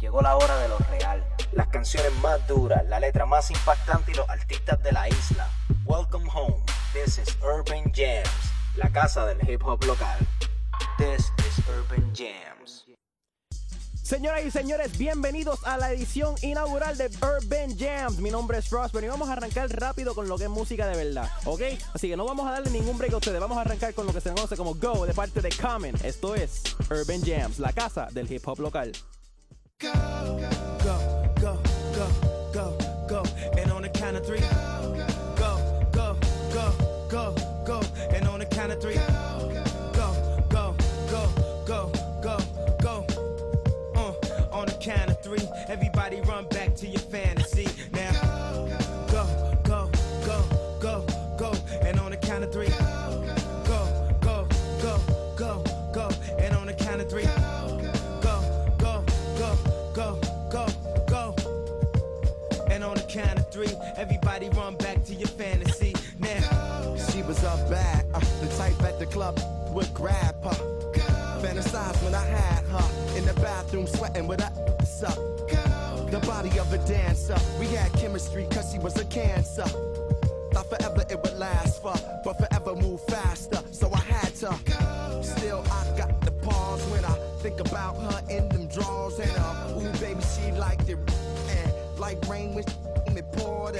Llegó la hora de lo real. Las canciones más duras, la letra más impactante y los artistas de la isla. Welcome home. This is Urban Jams, la casa del hip hop local. This is Urban Jams. Señoras y señores, bienvenidos a la edición inaugural de Urban Jams. Mi nombre es Prosper y vamos a arrancar rápido con lo que es música de verdad, ¿ok? Así que no vamos a darle ningún break a ustedes, vamos a arrancar con lo que se conoce como Go de parte de Common. Esto es Urban Jams, la casa del hip hop local. Go, go, go, go, go, go. And on the count of three. Go, your fantasy. Now, She was up bad, uh, the type at the club would grab her. Fantasize when I had her in the bathroom sweating with her ass. The body of a dancer, we had chemistry cause she was a cancer. Thought forever it would last for, but forever move faster, so I had to. Still, I got the pause when I think about her in them drawers and uh, ooh baby, she liked it and like rain when she poured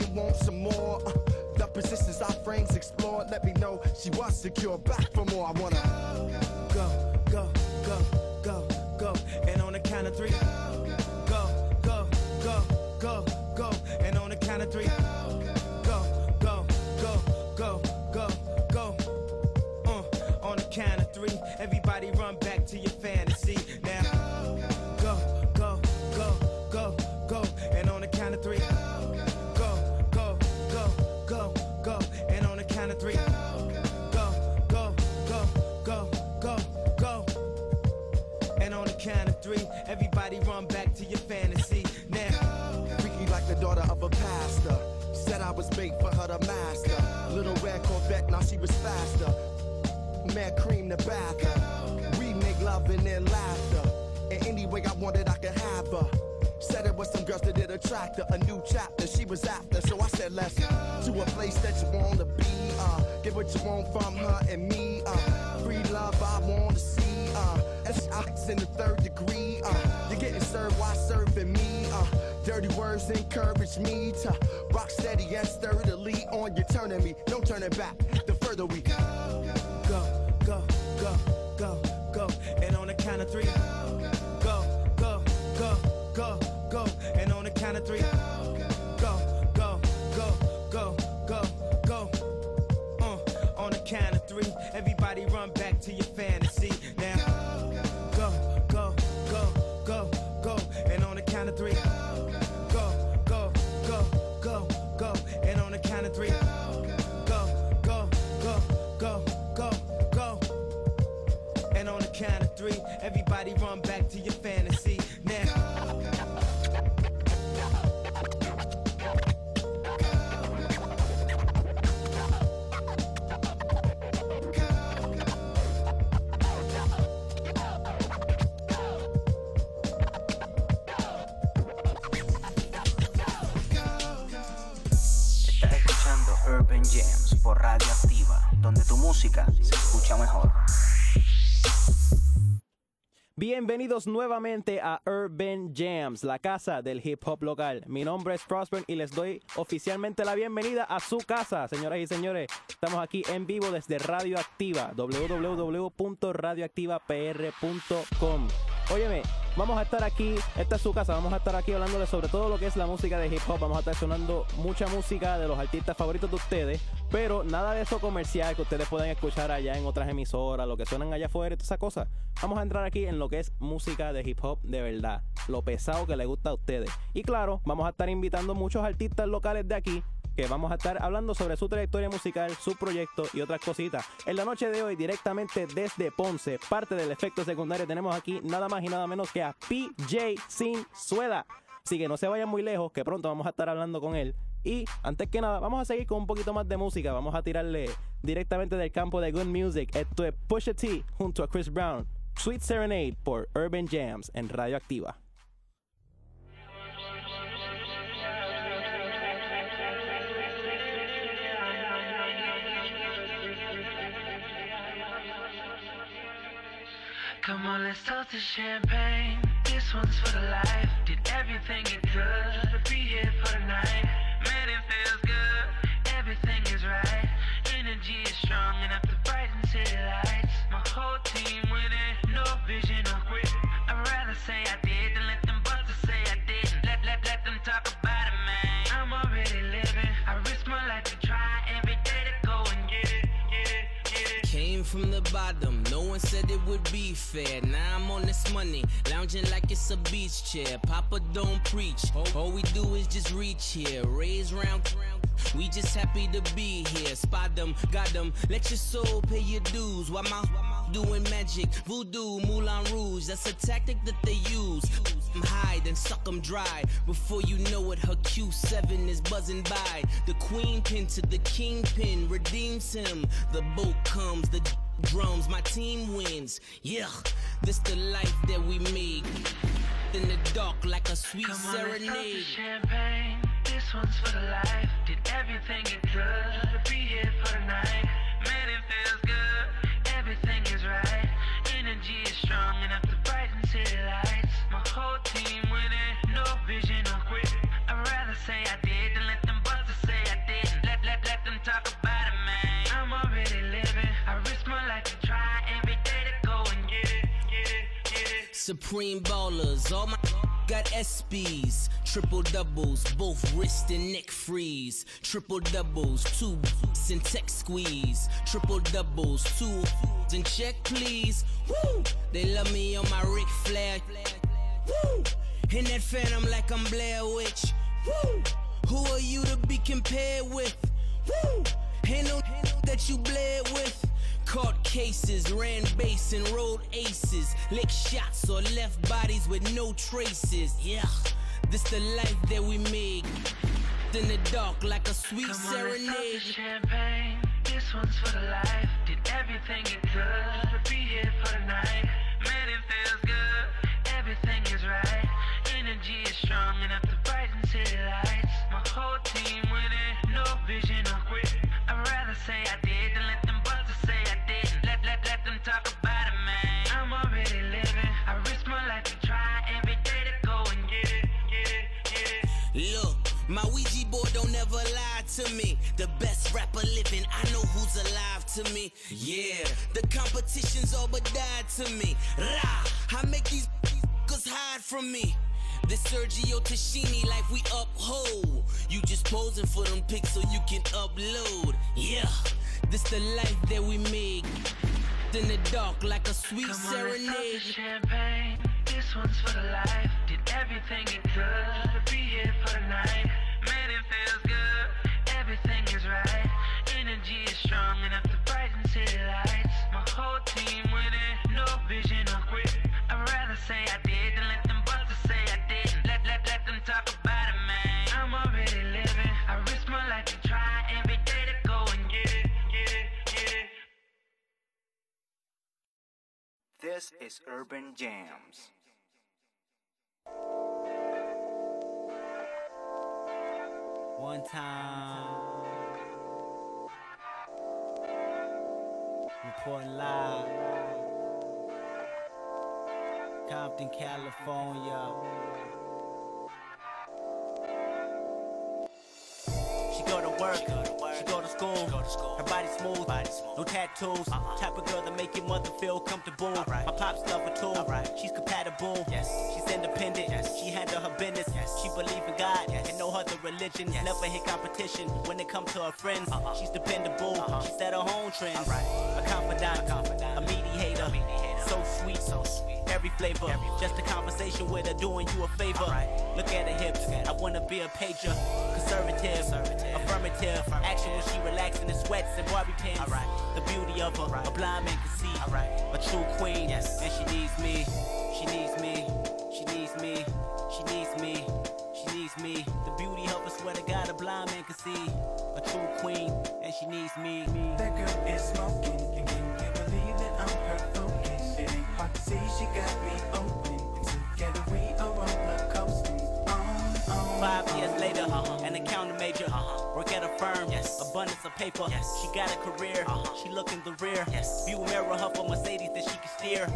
would want some more. Uh, the positions our frames explored, let me know she was secure. Back for more, I wanna. go, go, Bait for her to master. Little red Corvette, now she was faster. Man, cream the bath. We make love and then laughter. And any way I wanted, I could have her. Said it was some girls that did attract her. A new chapter she was after. So I said, let's go to a place that you wanna be. Uh, get what you want from her and me. Uh, free love I wanna see. Uh, in the third degree. Uh, you're getting served while serving me. Uh, dirty words encourage me to rock steady and sturdily on your turning me. No turning back. The further we go, go, go, go, go. go. And on the count of three, go, go, go, go, go. And on the count of three, go, go, go, go, go, go. Uh, on the count of three, everybody run back to your fantasy. Bienvenidos nuevamente a Urban Jams, la casa del hip hop local. Mi nombre es Prosper y les doy oficialmente la bienvenida a su casa, señoras y señores. Estamos aquí en vivo desde Radio Activa, www.radioactivapr.com. Óyeme, vamos a estar aquí, esta es su casa, vamos a estar aquí hablándole sobre todo lo que es la música de hip hop. Vamos a estar sonando mucha música de los artistas favoritos de ustedes, pero nada de eso comercial que ustedes pueden escuchar allá en otras emisoras, lo que suenan allá afuera y todas esas cosas. Vamos a entrar aquí en lo que es música de hip hop de verdad, lo pesado que le gusta a ustedes. Y claro, vamos a estar invitando muchos artistas locales de aquí que vamos a estar hablando sobre su trayectoria musical, su proyecto y otras cositas. En la noche de hoy, directamente desde Ponce, parte del efecto secundario, tenemos aquí nada más y nada menos que a PJ Sin Sueda. Así que no se vayan muy lejos, que pronto vamos a estar hablando con él. Y antes que nada, vamos a seguir con un poquito más de música. Vamos a tirarle directamente del campo de Good Music. Esto es Pusha T junto a Chris Brown. Sweet Serenade por Urban Jams en Radio Come on, let's toast to champagne. This one's for the life. Did everything it could to be here for the night. Bottom, no one said it would be fair. Now I'm on this money, lounging like it's a beach chair. Papa don't preach, all we do is just reach here. Raise round, round. we just happy to be here. Spot them, got them, let your soul pay your dues. While my doing magic, voodoo, Moulin Rouge, that's a tactic that they use. I'm high, then suck them dry. Before you know it, her Q7 is buzzing by. The queen pin to the kingpin redeems him. The boat comes, the drums, my team wins. Yeah, this the life that we make. In the dark, like a sweet Come on, let's serenade. champagne. This one's for the life. Did everything it could to be here for the night. Man, it feels good. Everything Supreme ballers, all my got SBs, triple doubles, both wrist and neck freeze, triple doubles, two and tech squeeze, triple doubles, two and check please. Woo! They love me on my Ric Flair. Woo! In that phantom like I'm Blair Witch. Woo! Who are you to be compared with? Woo! Ain't no that you bled with. Caught cases, ran base and rolled aces. Lick shots or left bodies with no traces. Yeah, this the life that we make. In the dark like a sweet Come on, let's champagne. This one's for the life. Did everything it could to be here for the night. Man, it feels good. Everything is right. Energy is strong enough to brighten city lights. My whole team winning. No vision or quit. Living, I know who's alive to me. Yeah, the competition's all but died to me. Rah, I make these cause hide from me. This Sergio Tashini life we uphold. You just posing for them pics so you can upload. Yeah, this the life that we make. In the dark like a sweet Come on, let's toast to champagne. This one's for the life. Did everything it could to be here for the night. Man, it feels good. Strong enough to brighten city lights. My whole team winning. No vision or quit. I'd rather say I did than let them busters say I didn't. Let, let, let them talk about it, man. I'm already living. I risk my life to try every day to go and get it, get it, get it. This is Urban Jams. One time. Reporting live. Compton, California. She go to work, she go to school. Her body smooth, no tattoos. Type of girl that make your mother feel comfortable. My pops love her too. She's compatible. She's independent. She handle her business. She believe in God and no other religion. Never hit competition when it comes to her friends. Uh-huh. She's dependable. Uh-huh. She set her own trends. A confidant, a mediator. So sweet, so sweet. Every flavor, just a conversation with her doing you a favor. Look at her hips, I wanna be a pager. Conservative, affirmative. Action when she relaxing in sweats and Barbie pins. The beauty of her, a blind man can see. A true queen, and she needs me. She needs me. She needs me. She needs me. She needs me. The beauty of her, swear to God, a blind man can see. A true queen, and she needs me. That girl is smoking. See she got me open. Together we are roller coasting. On, on. Five years later, uh-huh. an accountant major, uh-huh. work at a firm, yes. abundance of paper. Yes. She got a career, uh-huh. she look in the rear. Yes. View mirror her for Mercedes that she can steer.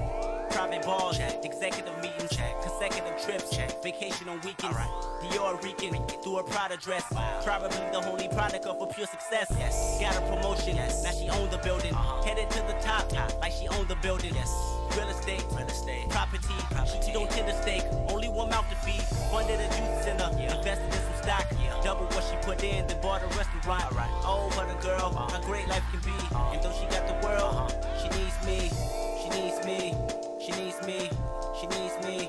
Private balls, Check. executive meetings, Check. consecutive trips, Check. vacation on weekends. Dior Rican, through her Prada dress. Wow. Probably the only product of her pure success. Yes. Got a promotion, yes. now she owned the building. Uh-huh. Headed to the top, top, like she owned the building. Yes. Real estate, real estate, property. property. She don't tend to stake, only one mouth to feed. Funded a youth center, yeah. invested in stock. Double what she put in, then bought a restaurant. Oh, what a girl, uh-huh. great life can be. And though she got the world, she needs me, she needs me, she needs me, she needs me,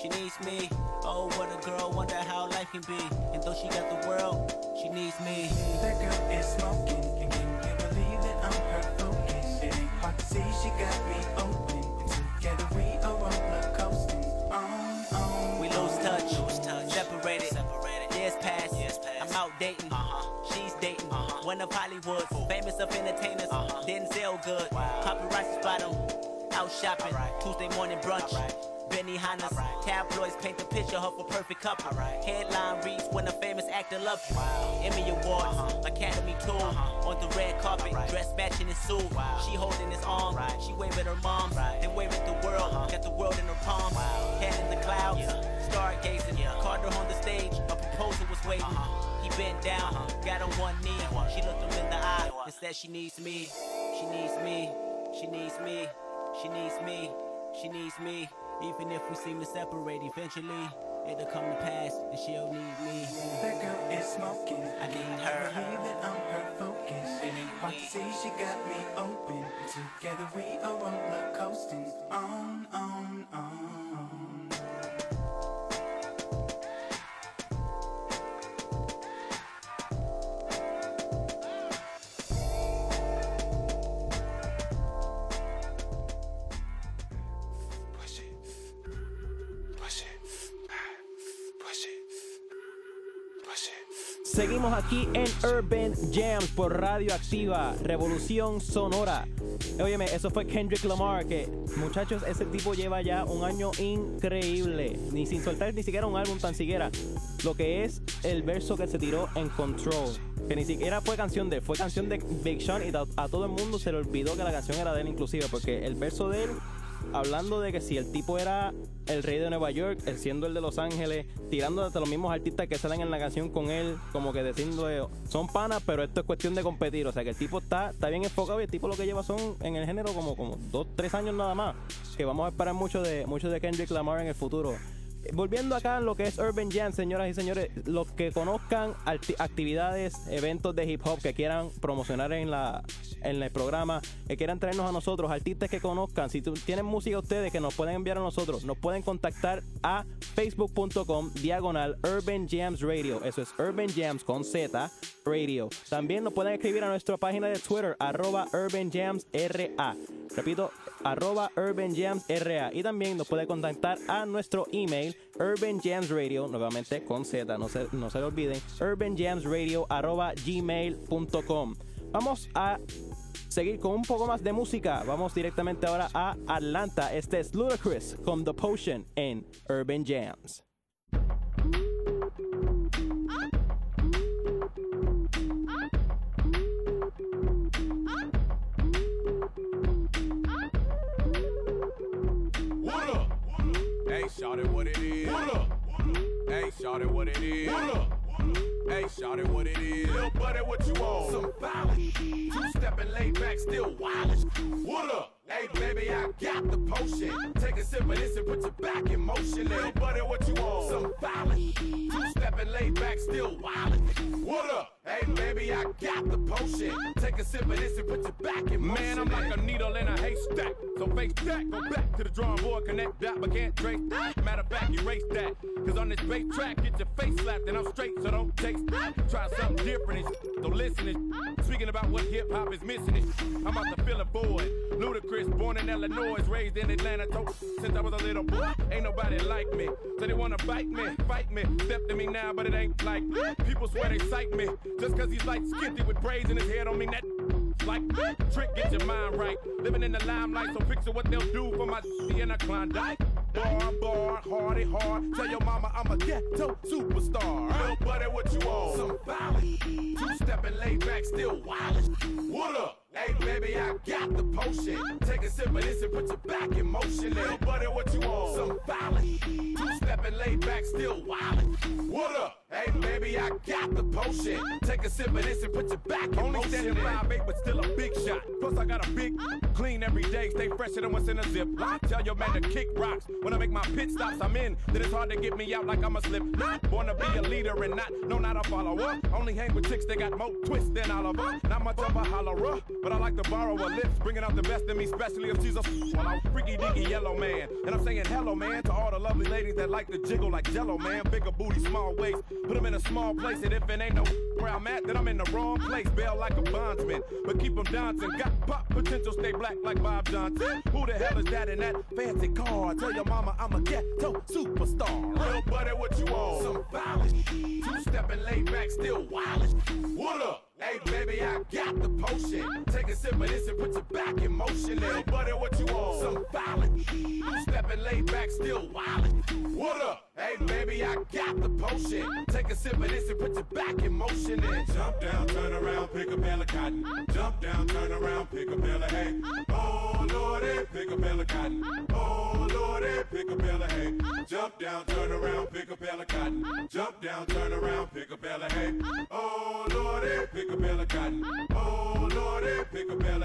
she needs me. Oh, what a girl, wonder how life can be. And though she got the world, she needs me. That girl is smoking. Of Hollywood, famous of entertainers. Uh-huh. Denzel good, wow. paparazzi spot him. Out shopping, right. Tuesday morning brunch. Benny Hannes, right. tabloids paint the picture of a perfect couple. Right. Headline reads when a famous actor loves you. Wow. Emmy Awards, uh-huh. Academy tour, uh-huh. on the red carpet, right. dress matching his suit. Wow. She holding his arm, she waving her mom, then waving the world. Uh-huh. Got the world in her palm, wow. head in the clouds, yeah. stargazing. Yeah. Carter on the stage, a proposal was waiting. Bent down, got on one knee. She looked him in the eye and said she needs me, she needs me, she needs me, she needs me, she needs me. Even if we seem to separate eventually, it'll come to pass and she'll need me. That girl is smoking. I need her. I Believe that I'm her focus. It ain't hard to see she got me open. Together we are roller coasting. On, on, on. Seguimos aquí en Urban Jams por Radio Activa, Revolución Sonora. Óyeme, eso fue Kendrick Lamar, que muchachos, ese tipo lleva ya un año increíble, ni sin soltar ni siquiera un álbum tan siquiera. Lo que es el verso que se tiró en Control, que ni siquiera fue canción de él, fue canción de Big Sean y a, todo el mundo se le olvidó que la canción era de él inclusive, porque el verso de él hablando de que si el tipo era el rey de Nueva York, él siendo el de Los Ángeles, tirando hasta los mismos artistas que salen en la canción con él, como que diciendo, son panas, pero esto es cuestión de competir. O sea que el tipo está, está bien enfocado y el tipo lo que lleva son en el género como, como dos, tres años nada más. Que vamos a esperar mucho de, mucho de Kendrick Lamar en el futuro. Volviendo acá en lo que es Urban Jam, señoras y señores, los que conozcan actividades, eventos de hip hop que quieran promocionar en la en el programa, que quieran traernos a nosotros, artistas que conozcan, si tienen música ustedes que nos pueden enviar a nosotros, nos pueden contactar a facebook.com diagonal Urban Jams Radio, eso es Urban Jams con Z Radio. También nos pueden escribir a nuestra página de Twitter, arroba Urban Jams RA. Repito, arroba Urban Jams RA. Y también nos puede contactar a nuestro email, Urban Jams Radio, nuevamente con Z, no se, no se lo olviden, urbanjamsradio arroba gmail.com. Vamos a seguir con un poco más de música. Vamos directamente ahora a Atlanta. Este es Ludacris con The Potion en Urban Jams. Hey, shout it what it is. What up? Hey, shout it what it is. What up? Hey, shout it what it is. Little buddy, what you on? Some violence. Two stepping laid back, still wild. What up? Hey, baby, I got the potion. Take a sip of this and put your back in motion. Little buddy, what you want? Some violent. Two stepping laid back, still wild. What up? Hey, baby, I got the potion. Take a sip of this and put your back in motion. Man, I'm like a needle in a haystack. So face that, go back to the drawing board, connect that, but can't trace that. Matter of fact, erase that. Cause on this bass track, get your face slapped, and I'm straight, so don't taste that. Try something different, so listen Speaking about what hip hop is missing, sh- I'm about to fill a void. Born in Illinois, raised in Atlanta, told since I was a little boy. Ain't nobody like me, so they wanna bite me, fight me. Step to me now, but it ain't like people swear they sight me. Just cause he's like skinty with braids in his head, don't mean that like trick, get your mind right. Living in the limelight, so picture what they'll do for my in a Klondike. Bar, bar, hardy, hard. Tell your mama I'm a ghetto superstar. Real buddy, what you want? Some violence. Two stepping laid back, still wild. What up? Hey baby, I got the potion. Take a sip of this and put your back in motion. Little buddy, what you want? Some violence. Two stepping laid back, still wildin'. What up? Hey baby, I got the potion. Take a sip of this and put your back in Only motion. Only standing five eight, but still a big shot. Plus I got a big clean every day. Stay fresher than what's in a zip. I tell your man to kick rocks. When I make my pit stops, I'm in. Then it's hard to get me out like I'm a slip. Not born to be a leader and not, no, not a follower. Only hang with chicks that got more twists than Oliver. Not much of a hollerer, but I like to borrow a lift. Bringing out the best in me, especially if she's a well, I'm freaky deaky yellow man. And I'm saying hello, man, to all the lovely ladies that like to jiggle like jello, man. Bigger booty, small waist. Put them in a small place, and if it ain't no where I'm at, then I'm in the wrong place. Bail like a bondsman, but keep them dancing. Got pop potential, stay black like Bob Johnson. Who the hell is that in that fancy car? Tell your mama I'm a ghetto superstar. Real buddy, what you want? Some violence. Two stepping laid back, still wildin'. What up? Hey baby, I got the potion. Take a sip of this and put your back in motion. Little buddy, what you want? Some violence. Stepping laid back, still wildin'. What up? Hey baby, I got the potion. Take a sip of this and put your back in motion. And jump down, turn around, pick a bale of cotton. Jump down, turn around, pick a bale of hay. Oh lordy, pick a bale of cotton. Oh pick a bale of hay. Jump down, turn around, pick a bale of cotton. Jump down, turn around, pick a bale of hay. Oh lordy, pick a bale of cotton. Oh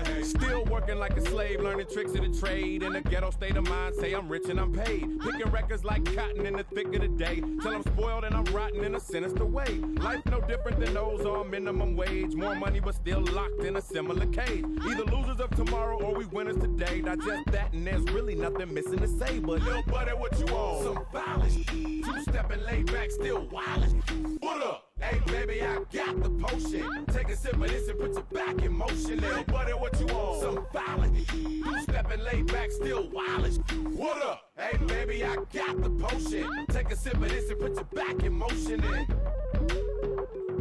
hay. Eh, still working like a slave, learning tricks of the trade. In a ghetto state of mind, say I'm rich and I'm paid. Picking records like cotton in the thick of the day. Till I'm spoiled and I'm rotten in a sinister way. Life no different than those on minimum wage. More money, but still locked in a similar cage. Either losers of tomorrow or we winners today. Digest that, and there's really nothing missing to say. But little buddy, what you want? Some violence. Two stepping laid back, still wildin'. What up? Hey baby, I got the potion. Take a sip of this and put your back in motion. Little buddy, what you want? Some violence. Two stepping laid back, still wildin'. What up? Hey baby, I got the potion. Take a sip of this and put your back in motion. And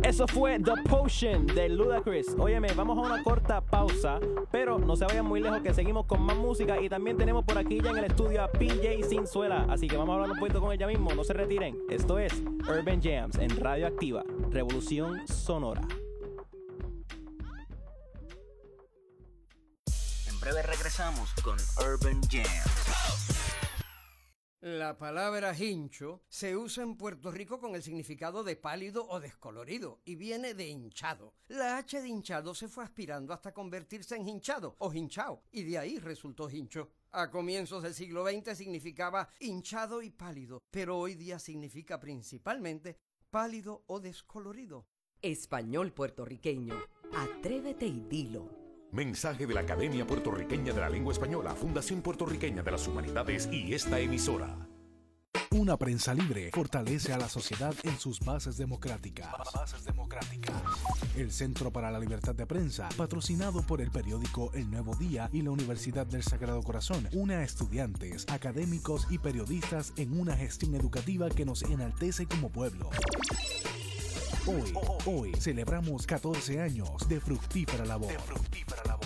Eso fue The Potion de Ludacris. Óyeme, vamos a una corta pausa, pero no se vayan muy lejos que seguimos con más música y también tenemos por aquí ya en el estudio a PJ Sinzuela. Así que vamos a hablar un poquito con ella mismo, no se retiren. Esto es Urban Jams en Radio Activa, Revolución Sonora. En breve regresamos con Urban Jams. La palabra hincho se usa en Puerto Rico con el significado de pálido o descolorido y viene de hinchado. La H de hinchado se fue aspirando hasta convertirse en hinchado o hinchao y de ahí resultó hincho. A comienzos del siglo XX significaba hinchado y pálido, pero hoy día significa principalmente pálido o descolorido. Español puertorriqueño. Atrévete y dilo. Mensaje de la Academia Puertorriqueña de la Lengua Española, Fundación Puertorriqueña de las Humanidades y esta emisora. Una prensa libre fortalece a la sociedad en sus bases democráticas. Bases democráticas. El Centro para la Libertad de Prensa, patrocinado por el periódico El Nuevo Día y la Universidad del Sagrado Corazón, une a estudiantes, académicos y periodistas en una gestión educativa que nos enaltece como pueblo. Hoy, hoy celebramos 14 años de fructífera labor.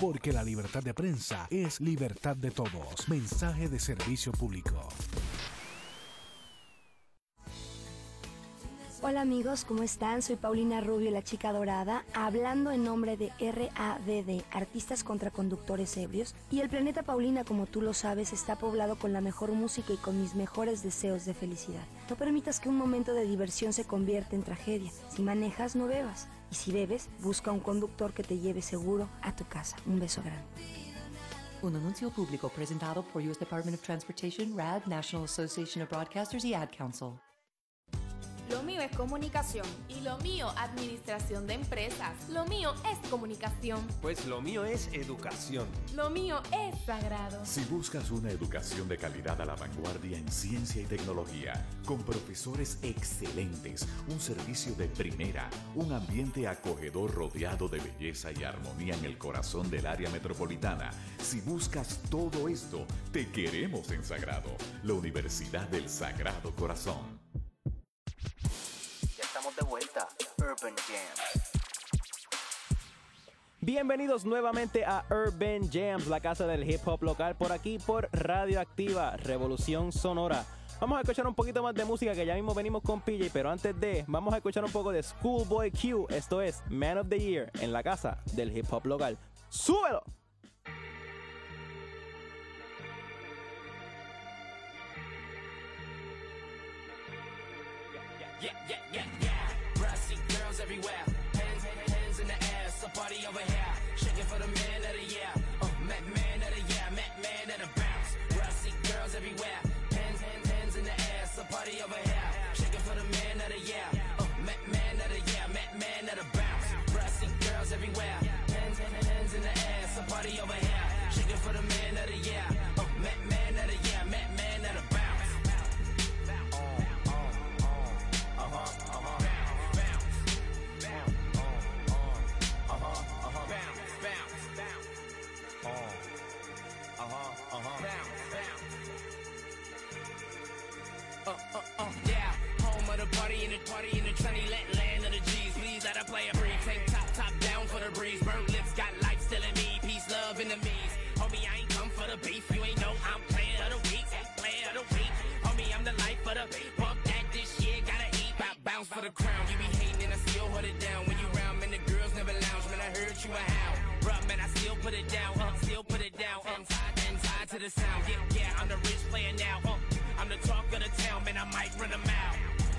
Porque la libertad de prensa es libertad de todos. Mensaje de servicio público. Hola amigos, ¿cómo están? Soy Paulina Rubio, la chica dorada, hablando en nombre de RADD, Artistas contra Conductores Ebrios. Y el planeta Paulina, como tú lo sabes, está poblado con la mejor música y con mis mejores deseos de felicidad. No permitas que un momento de diversión se convierta en tragedia. Si manejas, no bebas. Y si bebes, busca un conductor que te lleve seguro a tu casa. Un beso grande. Un anuncio público presentado por U.S. Department of Transportation, RAD, National Association of Broadcasters y Ad Council. Lo mío es comunicación. Y lo mío, administración de empresas. Lo mío es comunicación. Pues lo mío es educación. Lo mío es sagrado. Si buscas una educación de calidad a la vanguardia en ciencia y tecnología, con profesores excelentes, un servicio de primera, un ambiente acogedor rodeado de belleza y armonía en el corazón del área metropolitana, si buscas todo esto, te queremos en Sagrado, la Universidad del Sagrado Corazón. Ya estamos de vuelta. Urban. Bienvenidos nuevamente a Urban Jams, la casa del hip hop local, por aquí por Radioactiva, Revolución Sonora. Vamos a escuchar un poquito más de música que ya mismo venimos con PJ, pero antes de, vamos a escuchar un poco de Schoolboy Q. Esto es Man of the Year en la casa del hip hop local. ¡Súbelo! For the crown. You be hating and I still hold it down. When you round, man, the girls never lounge. Man, I heard you a howl. Bruh, man, I still put it down. Uh, still put it down. Uh, inside, inside to the sound. Yeah, yeah, I'm the rich player now. Uh, I'm the talk of the town, man. I might run a mile.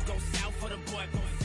Go south for the boy, go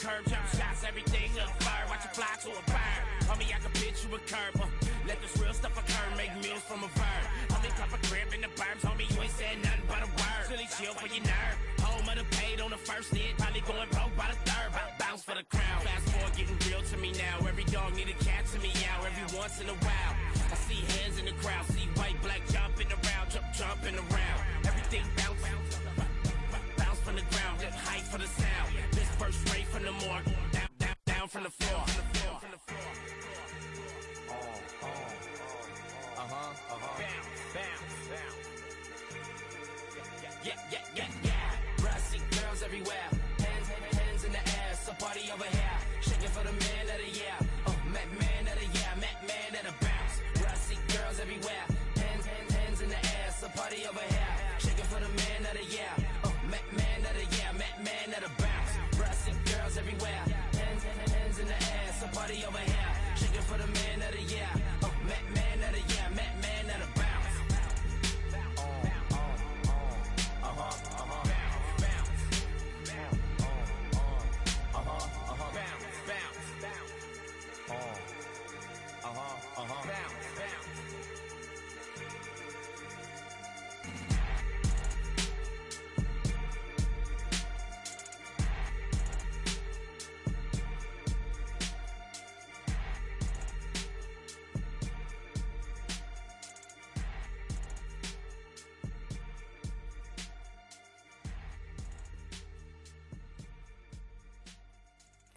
curb, jump shots, everything on fire. Watch it fly to a bird. Homie, I can pitch you a curb. Uh, let this real stuff occur, make meals from a verb. Homie, cop a crib in the burbs, homie, you ain't said nothing but a word. Really chill for your nerve. Home of the paid on the first hit, probably going broke by the third. Bout bounce for the crown. Fast forward, getting real to me now. Every dog need a cat to me out every once in a while. I see hands in the crowd, see white, black jumping around, jump, jumping around. From the floor.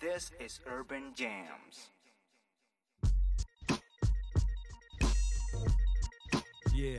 This is Urban Jams. Yeah,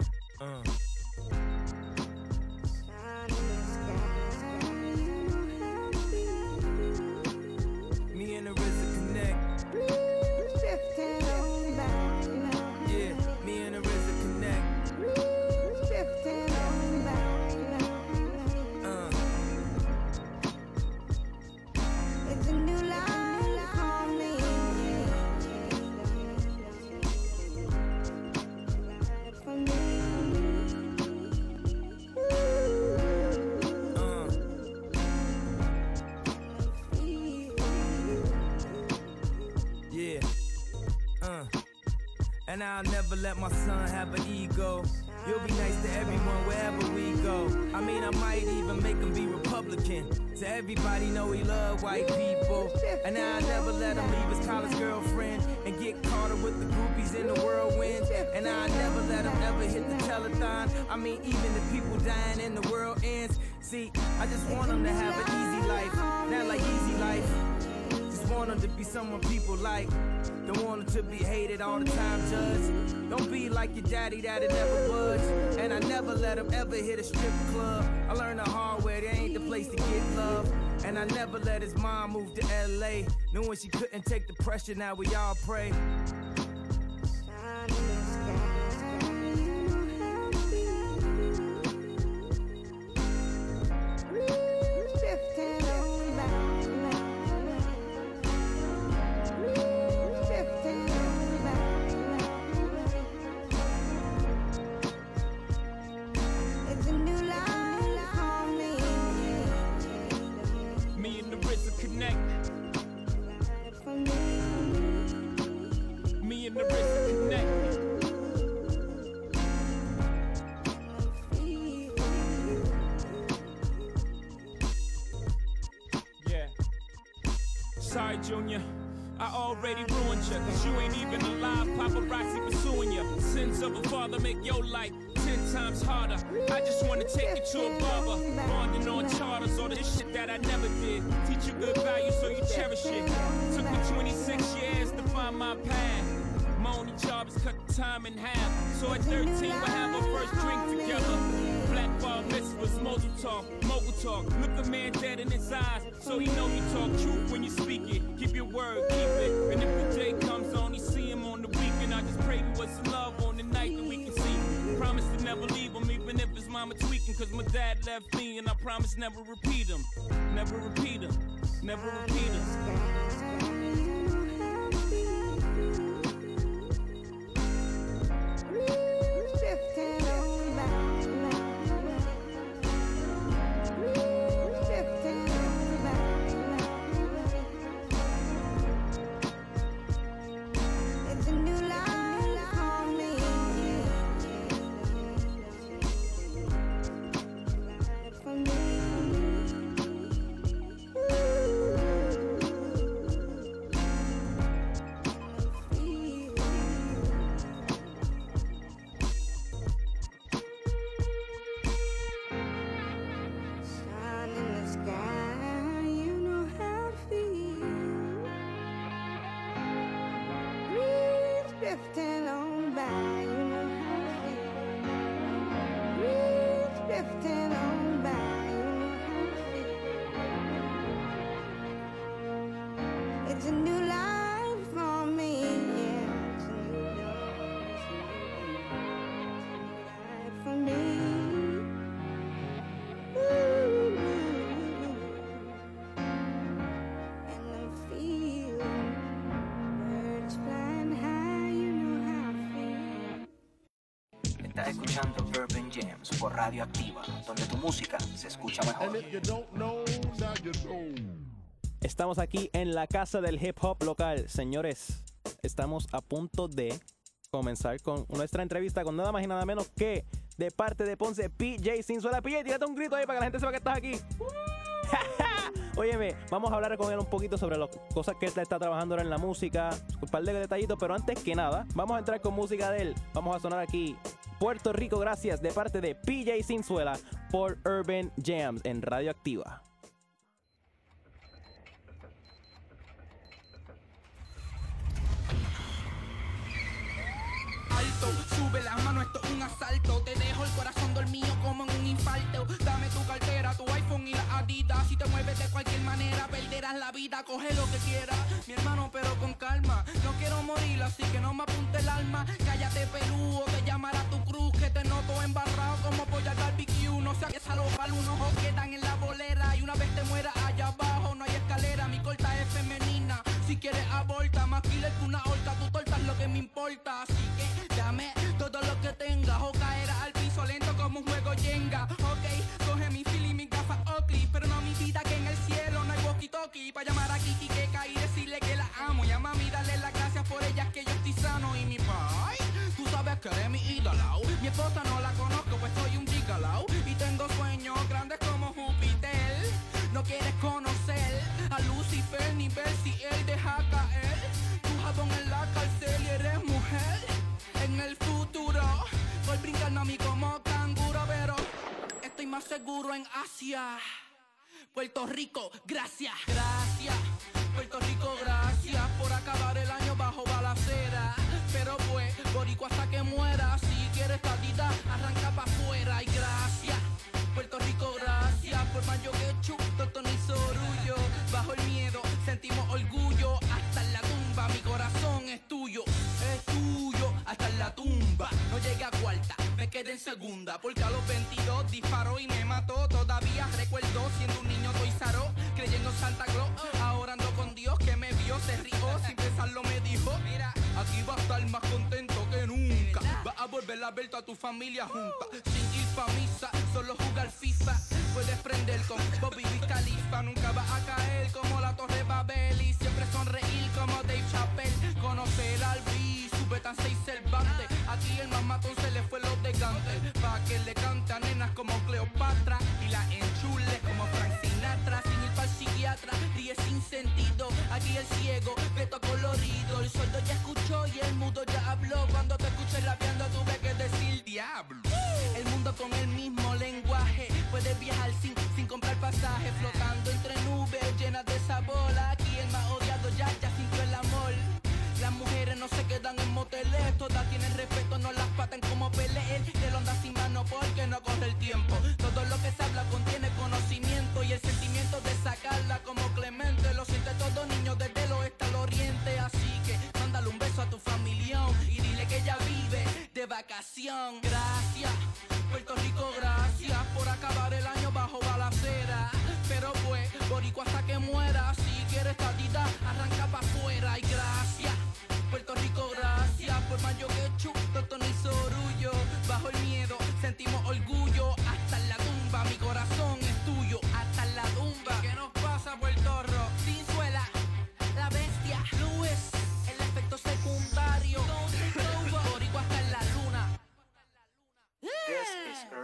let my son have an ego. You'll be nice to everyone wherever we go. I mean, I might even make him be Republican. To everybody know he love white people. And I'll never let him leave his college girlfriend and get caught up with the groupies in the whirlwind. And I'll never let him ever hit the telethon. I mean, even the people dying in the world ends. See, I just want him to have an easy life, not like easy life. Just want him to be someone people like. Don't want him to be hated all the time, judge. Don't be like your daddy that it never was. And I never let him ever hit a strip club. I learned the hard way, there ain't the place to get love. And I never let his mom move to LA. Knowing she couldn't take the pressure, now we all pray. Jams por Radio Activa, donde tu música se escucha mejor. Estamos aquí en la casa del hip hop local. Señores, estamos a punto de comenzar con nuestra entrevista con nada más y nada menos que de parte de Ponce, PJ Sinzuela. PJ, tírate un grito ahí para que la gente sepa que estás aquí. Óyeme, vamos a hablar con él un poquito sobre las cosas que él está trabajando ahora en la música, un par de detallitos, pero antes que nada, vamos a entrar con música de él. Vamos a sonar aquí Puerto Rico, gracias, de parte de PJ Sinzuela por Urban Jams en Radio Activa. Sube las manos, esto es un asalto. Te dejo el corazón dormido como en un infarto. Dame tu cartera, tu iPhone y la Adidas. Si te mueves de cualquier manera, perderás la vida. Coge lo que quieras, mi hermano, pero con calma. No quiero morir, así que no me apunte el alma. Cállate, peludo, te llamará tu cruz. Que te noto embarrado como pollo al barbecue. No sé salo para unos ojos quedan en la bolera. Y una vez te mueras allá abajo, no hay escalera. Mi corta es femenina. Si quieres aborta, más killer que una horca. Tu torta lo que me importa. Así que dame todo lo que tengas. O caerás al piso lento como un juego Jenga. Ok, coge mi fil y mi gafas Oakley. Pero no mi vida que en el cielo no hay walkie-talkie. Pa' llamar a Kiki Keka y decirle que la amo. Y a mami darle las gracias por ellas que yo estoy sano. Y mi pai regalado. Mi esposa no la conozco, pues soy un gigalow. Y tengo sueños grandes como Júpiter. No quieres conocer a Lucifer ni ver brincando a mí como canguro, pero estoy más seguro en Asia. Puerto Rico, gracias, gracias. Puerto Rico, gracias por acabar el año bajo balacera. Pero pues, boricua hasta que muera. Si quieres tatita, No llegué a cuarta, me quedé en segunda. Porque a los 22 disparó y me mató. Todavía recuerdo siendo un niño Toy Saró, creyendo en Santa Claus. Ahora ando con Dios que me vio, se rió. Sin pensarlo me dijo: Mira, aquí va a estar más contento que nunca. Va a volver a ver toda tu familia junta. Sin ir pa' misa, solo jugar FIFA. Puedes prender con Bobby Wiz Khalifa. Nunca va a caer como la Torre Babel. Y siempre sonreír como Dave Chappelle. Conocer al B, sube tan seis Cervantes. Aquí el más matón se le fue los de Gante. Pa' que le cante a nenas como Cleopatra. Y la enchule como Frank Sinatra. Sin ir pa'l psiquiatra, ríe sin sentido. Aquí el ciego, veto colorido. El sordo ya escuchó y el mudo ya habló. Cuando te escuches rapeando, tuve que decir diablo. El mundo con el mismo lenguaje. Puedes viajar sin, sin comprar pasaje. Flotando entre nubes llenas de sabor. Aquí el más odiado ya, ya sintió el amor. Las mujeres no se quedan en moteles, todas tienen respeto, paten como peleé. Del onda sin mano porque no corre el tiempo. Todo lo que se habla contiene conocimiento y el sentimiento de sacarla como Clemente. Lo siente todo niño desde el oeste al oriente. Así que mándale un beso a tu familión y dile que ella vive de vacación. Gracias,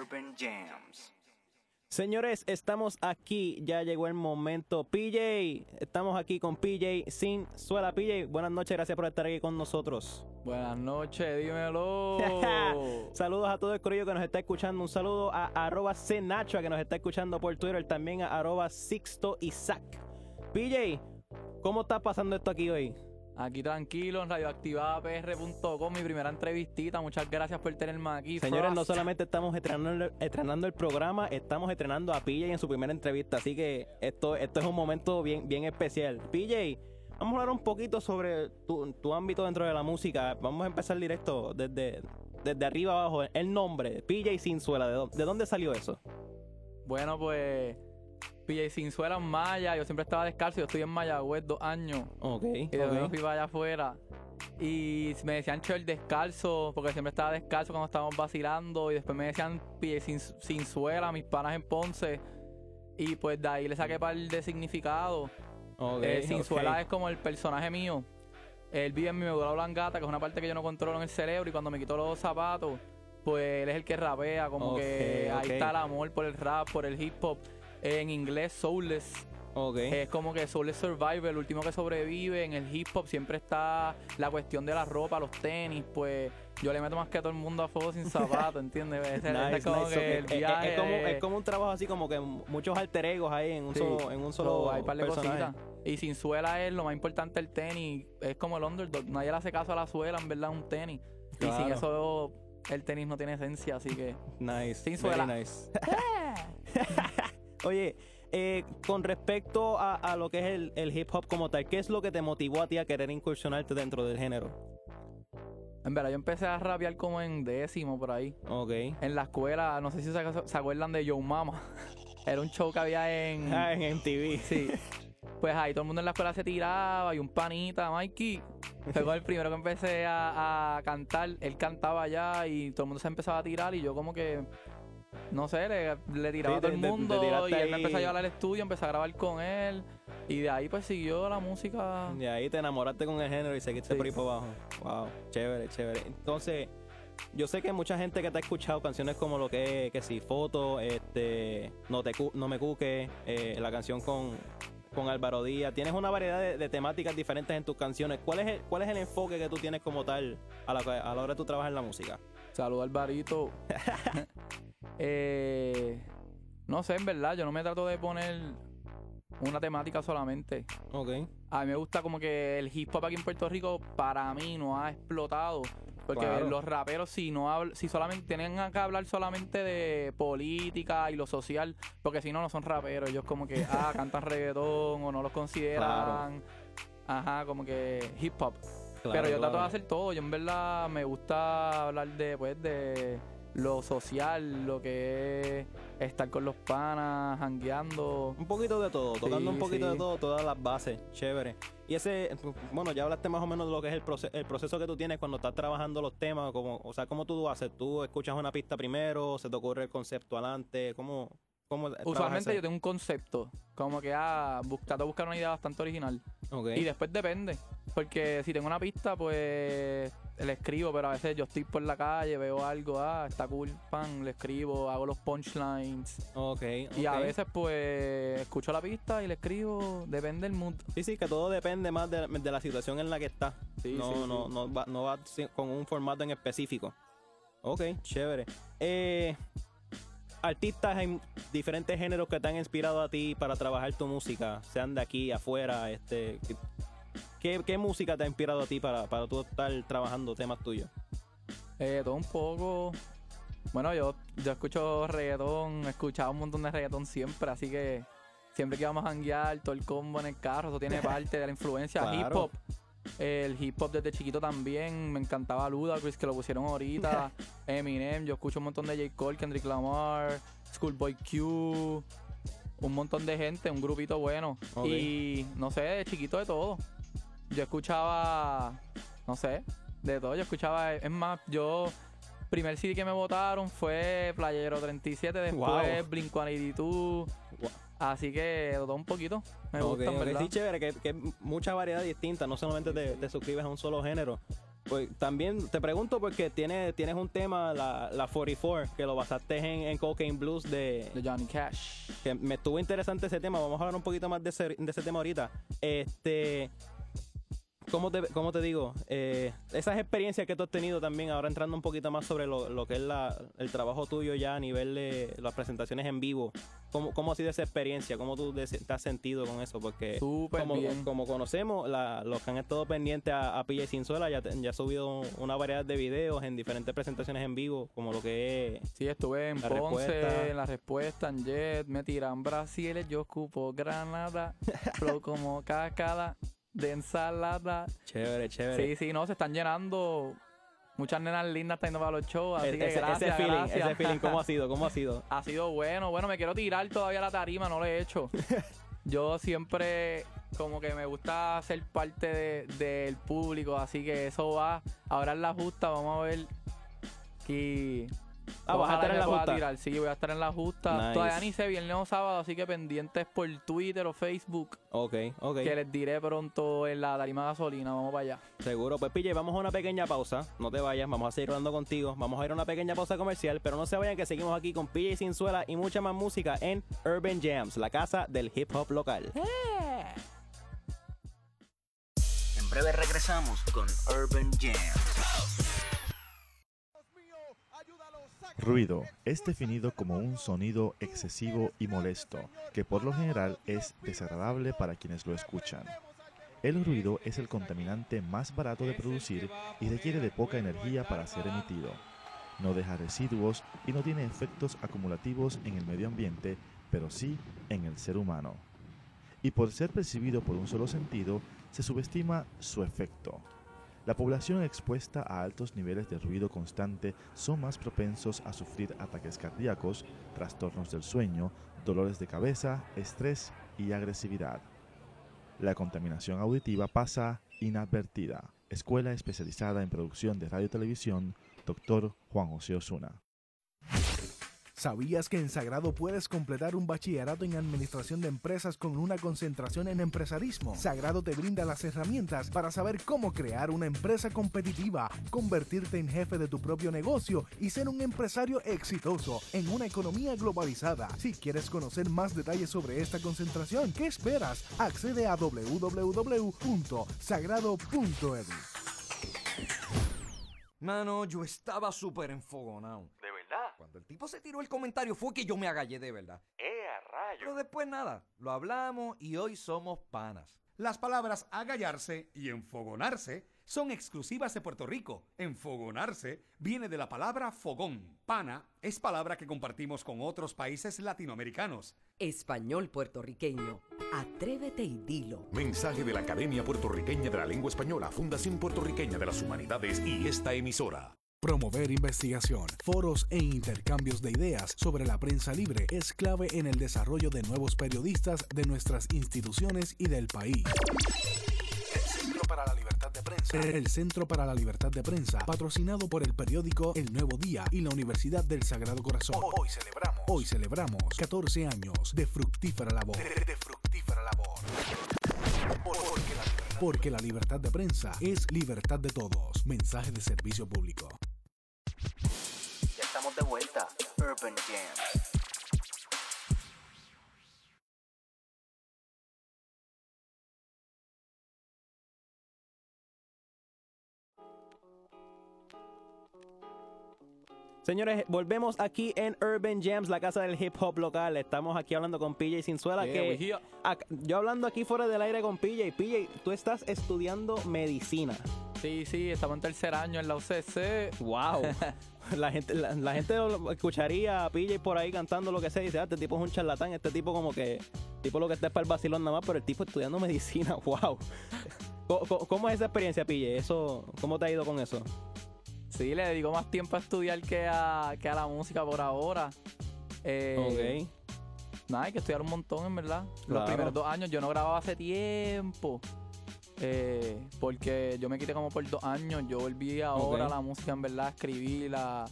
Urban Jams. Señores, estamos aquí, ya llegó el momento. PJ, estamos aquí con PJ sin suela. PJ, buenas noches, gracias por estar aquí con nosotros. Buenas noches, dímelo. Saludos a todo el corillo que nos está escuchando. Un saludo a arroba Cenacho que nos está escuchando por Twitter. También a arroba Sixto Isaac. PJ, ¿cómo está pasando esto aquí hoy? Aquí tranquilo en radioactivadapr.com, mi primera entrevistita. Muchas gracias por tenerme aquí. Señores, no solamente estamos estrenando, estrenando el programa, estamos estrenando a PJ en su primera entrevista. Así que esto, esto es un momento bien, bien especial. PJ, vamos a hablar un poquito sobre tu, tu ámbito dentro de la música. Vamos a empezar directo desde, desde arriba abajo. El nombre, PJ Sinzuela, ¿de, de dónde salió eso? Bueno, pues PJ Sinzuela en Maya. Yo siempre estaba descalzo. Yo estoy en Mayagüez dos años. Ok. Y después ok. me fui para allá afuera. Y me decían Chel descalzo, porque siempre estaba descalzo cuando estábamos vacilando. Y después me decían pie sin, sin suela, mis panas en Ponce. Y pues de ahí le saqué par de significado. Ok, Eh, sin ok. suela es como el personaje mío. Él vive en mi médula oblongata, que es una parte que yo no controlo en el cerebro. Y cuando me quito los zapatos, pues él es el que rapea. Como que ahí está el amor por el rap, por el hip hop. En inglés, soulless. Es como que Soulless Survivor, el último que sobrevive. En el hip hop siempre está la cuestión de la ropa, los tenis. Pues yo le meto más que a todo el mundo a fuego sin zapatos, ¿entiendes? Ese Nice, es como nice. que el es- es- viaje es, como, es un trabajo así como que muchos alter egos ahí en un Sí. solo, en un So, solo hay par de cositas. Y sin suela es lo más importante el tenis. Es como el underdog. Nadie le hace caso a la suela, en verdad, un tenis. Y sin Claro. eso el tenis no tiene esencia, así que. Nice. Sin very suela. nice. Oye, eh, con respecto a, a lo que es el, el hip hop como tal, ¿qué es lo que te motivó a ti a querer incursionarte dentro del género? En verdad, yo empecé a rapear como en décimo por ahí. Ok. En la escuela, no sé si se, se acuerdan de Yo Mama. Era un show que había en. Ah, en MTV. Sí. Pues ahí todo el mundo en la escuela se tiraba y un panita, Mikey. Fue con el primero que empecé a, a cantar. Él cantaba allá y todo el mundo se empezaba a tirar y yo como que. No sé, le, le tiraba Sí, a todo el te- mundo y él me empezó a llevar al estudio, empecé a grabar con él y de ahí pues siguió la música. Y ahí te enamoraste con el género y seguiste Sí. por ahí por abajo. Wow, chévere, chévere. Entonces, yo sé que mucha gente que te ha escuchado canciones como lo que es, que si foto, este, no te no me cuque, eh, la canción con, con Álvaro Díaz. Tienes una variedad de, de temáticas diferentes en tus canciones. ¿Cuál es el, cuál es el enfoque que tú tienes como tal a la, a la hora de tu trabajar en la música? Saludos Alvarito. eh, no sé, en verdad, yo no me trato de poner una temática solamente. Ok. A mí me gusta como que el hip hop aquí en Puerto Rico para mí no ha explotado. Porque Claro. los raperos si no habl- si solamente tienen que hablar solamente de política y lo social, porque si no no son raperos, ellos como que ah, cantan reggaetón o no los consideran. Ajá, como que hip hop. Claro, Pero yo trato de hacer todo. Yo en verdad me gusta hablar de pues de lo social, lo que es estar con los panas, jangueando. Un poquito de todo, tocando Sí, un poquito sí. de todo, todas las bases, chévere. Y ese, bueno, ya hablaste más o menos de lo que es el, proce- el proceso que tú tienes cuando estás trabajando los temas, como, o sea, ¿cómo tú haces? ¿Tú escuchas una pista primero, se te ocurre el concepto adelante? ¿Cómo, cómo Usualmente yo tengo un concepto, como que ah, trato de buscar una idea bastante original. Ok. Y después depende, porque si tengo una pista, pues le escribo, pero a veces yo estoy por la calle, veo algo, ah, está cool, pan, le escribo, hago los punchlines. Ok, Y a veces pues escucho la pista y le escribo, depende del mood. Sí, sí, que todo depende más de, de la situación en la que estás. Sí, no, sí, no, sí. no va, no va con un formato en específico. Ok, chévere. Eh, artistas en diferentes géneros que te han inspirado a ti para trabajar tu música, sean de aquí, afuera, este, ¿qué, qué música te ha inspirado a ti para, para tú estar trabajando temas tuyos? Eh, todo un poco. Bueno, yo, yo escucho reggaetón, he escuchado un montón de reggaetón siempre, así que siempre que vamos a janguear, todo el combo en el carro, eso tiene parte de la influencia. Claro. Hip hop. El hip hop desde chiquito también, me encantaba Ludacris, que lo pusieron ahorita. Eminem, yo escucho un montón de J. Cole, Kendrick Lamar, Schoolboy Q, un montón de gente, un grupito bueno. Y no sé, de chiquito de todo. Yo escuchaba, no sé, de todo. Yo escuchaba, es más, yo, primer CD que me votaron fue Playero 37, después Wow. Blink 182. Así que todo un poquito. Me Ok, gusta, en ok, verdad. Sí, chévere, que, que mucha variedad distinta, no solamente te, te suscribes a un solo género. Pues también te pregunto porque tienes, tienes un tema, la, la 44, que lo basaste en, en Cocaine Blues de, de Johnny Cash. Que me estuvo interesante ese tema, vamos a hablar un poquito más de ese, de ese tema ahorita. Este, ¿cómo te, cómo te digo? Eh, esas experiencias que tú has tenido también, ahora entrando un poquito más sobre lo, lo que es la, el trabajo tuyo ya a nivel de las presentaciones en vivo. ¿Cómo, cómo ha sido esa experiencia? ¿Cómo tú te has sentido con eso? Porque Súper como, bien. como conocemos, la- los que han estado pendientes a, a PJ Sinzuela ya, ya ha subido una variedad de videos en diferentes presentaciones en vivo, como lo que es... Sí, estuve en La Ponce, respuesta. en la respuesta, en Jet, me tiran Brasil, yo ocupo Granada, flow como cascada de ensalada. Chévere, chévere. Sí, sí, no, se están llenando. Muchas nenas lindas están yendo para los shows, así E- que ese, gracias, ese feeling, gracias. ese feeling, ¿cómo ha sido? ¿Cómo ha sido? Ha sido bueno. Bueno, me quiero tirar todavía la tarima, no lo he hecho. Yo siempre como que me gusta ser parte de- del público, así que eso va. Ahora en la justa, vamos a ver. Que Ah, vas a estar en la justa. tirar. Sí, voy a estar en la justa. Nice. Todavía ni sé viernes o sábado, así que pendientes por Twitter o Facebook. Ok, ok. Que les diré pronto en la tarima gasolina. Vamos para allá. Seguro, pues pille, vamos a una pequeña pausa. No te vayas, vamos a seguir hablando contigo. Vamos a ir a una pequeña pausa comercial, pero no se vayan que seguimos aquí con PJ Sinzuela y mucha más música en Urban Jams, la casa del hip hop local. En breve regresamos con Urban Jams. Ruido es definido como un sonido excesivo y molesto, que por lo general es desagradable para quienes lo escuchan. El ruido es el contaminante más barato de producir y requiere de poca energía para ser emitido. No deja residuos y no tiene efectos acumulativos en el medio ambiente, pero sí en el ser humano. Y por ser percibido por un solo sentido, se subestima su efecto. La población expuesta a altos niveles de ruido constante son más propensos a sufrir ataques cardíacos, trastornos del sueño, dolores de cabeza, estrés y agresividad. La contaminación auditiva pasa inadvertida. Escuela especializada en producción de radio y televisión, Dr. Juan José Osuna. ¿Sabías que en Sagrado puedes completar un bachillerato en administración de empresas con una concentración en empresarismo? Sagrado te brinda las herramientas para saber cómo crear una empresa competitiva, convertirte en jefe de tu propio negocio y ser un empresario exitoso en una economía globalizada. Si quieres conocer más detalles sobre esta concentración, ¿qué esperas? Accede a www.sagrado.edu. Mano, yo estaba súper enfogonado. ¿De verdad? Cuando el tipo se tiró el comentario fue que yo me agallé de verdad. ¡Eh, a rayo! Pero después nada, lo hablamos y hoy somos panas. Las palabras agallarse y enfogonarse son exclusivas de Puerto Rico. Enfogonarse viene de la palabra fogón. Pana es palabra que compartimos con otros países latinoamericanos. Español puertorriqueño. Atrévete y dilo. Mensaje de la Academia Puertorriqueña de la Lengua Española, Fundación Puertorriqueña de las Humanidades y esta emisora. Promover investigación, foros e intercambios de ideas sobre la prensa libre es clave en el desarrollo de nuevos periodistas de nuestras instituciones y del país. El Centro para la Libertad de Prensa. El Centro para la Libertad de Prensa, patrocinado por el periódico El Nuevo Día y la Universidad del Sagrado Corazón. Hoy celebramos. Hoy celebramos 14 años de fructífera labor. De, fructífera labor. Porque la libertad de prensa es libertad de todos. Mensaje de servicio público. Estamos de vuelta. Urban Jams. Señores, volvemos aquí en Urban Jams, la casa del hip hop local. Estamos aquí hablando con PJ Sinzuela. Yeah, que yo hablando aquí fuera del aire con PJ. PJ, tú estás estudiando medicina. Sí, sí, estamos en tercer año en la UCC. Wow. La gente, la, la gente lo- escucharía a PJ por ahí cantando lo que sea y dice, ah, este tipo es un charlatán, este tipo como que, tipo lo que está es para el vacilón nada más, pero el tipo estudiando medicina, wow. ¿Cómo, es esa experiencia, PJ? Eso, ¿Cómo te ha ido con eso? Sí, le dedico más tiempo a estudiar que a, que a la música por ahora. Eh, Nada, hay que estudiar un montón, en verdad. Claro. Los primeros dos años yo no grababa hace tiempo. Eh, porque yo me quité como por dos años. Yo volví ahora a la música, en verdad, a escribirla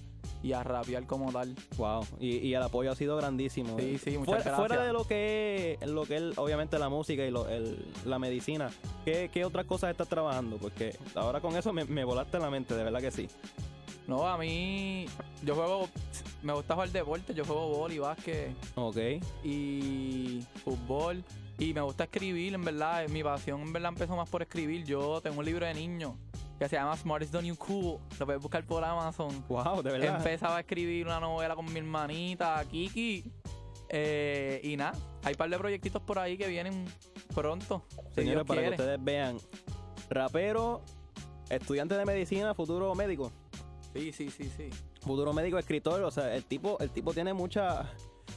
y a rapear como tal. Wow. Y, y el apoyo ha sido grandísimo. Sí, sí, muchas fuera, gracias. fuera de lo que es, lo que es, obviamente, la música y lo- el- la medicina, ¿qué, qué otras cosas estás trabajando? Porque ahora con eso me, me volaste la mente, de verdad que sí. No, a mí, yo juego, me gusta jugar deporte, yo juego boli, básquet Ok. y fútbol. Y me gusta escribir, en verdad. Mi pasión, en verdad, empezó más por escribir. Yo tengo un libro de niño que se llama Smartest Done You Cool. Lo puedes buscar por Amazon. Wow, de verdad. Empezaba a escribir una novela con mi hermanita, Kiki. Eh, y nada, hay un par de proyectitos por ahí que vienen pronto. si Señores, para que ustedes vean, rapero, estudiante de medicina, futuro médico. Sí, sí, sí, sí. Futuro médico, escritor, o sea, el tipo, el tipo tiene mucha,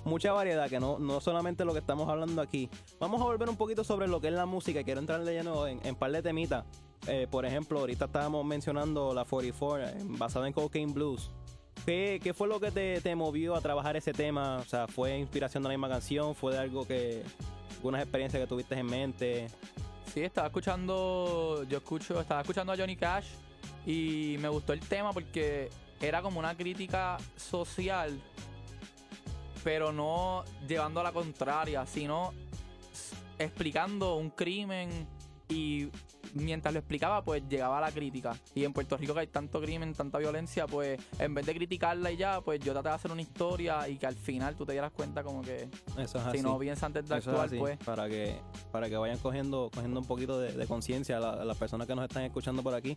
mucha variedad, que no, no solamente lo que estamos hablando aquí. Vamos a volver un poquito sobre lo que es la música, quiero entrar de lleno en, en par de temitas. Eh, por ejemplo, ahorita estábamos mencionando la 44, eh, basada en Cocaine Blues. ¿Qué, qué fue lo que te, te movió a trabajar ese tema? O sea, ¿fue inspiración de la misma canción? ¿Fue de algo que, algunas experiencias que tuviste en mente? Sí, estaba escuchando, yo escucho, estaba escuchando a Johnny Cash y me gustó el tema porque era como una crítica social, pero no llevando a la contraria, sino explicando un crimen y mientras lo explicaba, pues llegaba la crítica. Y en Puerto Rico que hay tanto crimen, tanta violencia, pues en vez de criticarla y ya, pues yo traté de hacer una historia y que al final tú te dieras cuenta como que Eso es si así. no piensas antes de Eso es actuar, así, pues Para que, para que vayan cogiendo, cogiendo un poquito de, de conciencia a, la- a las personas que nos están escuchando por aquí.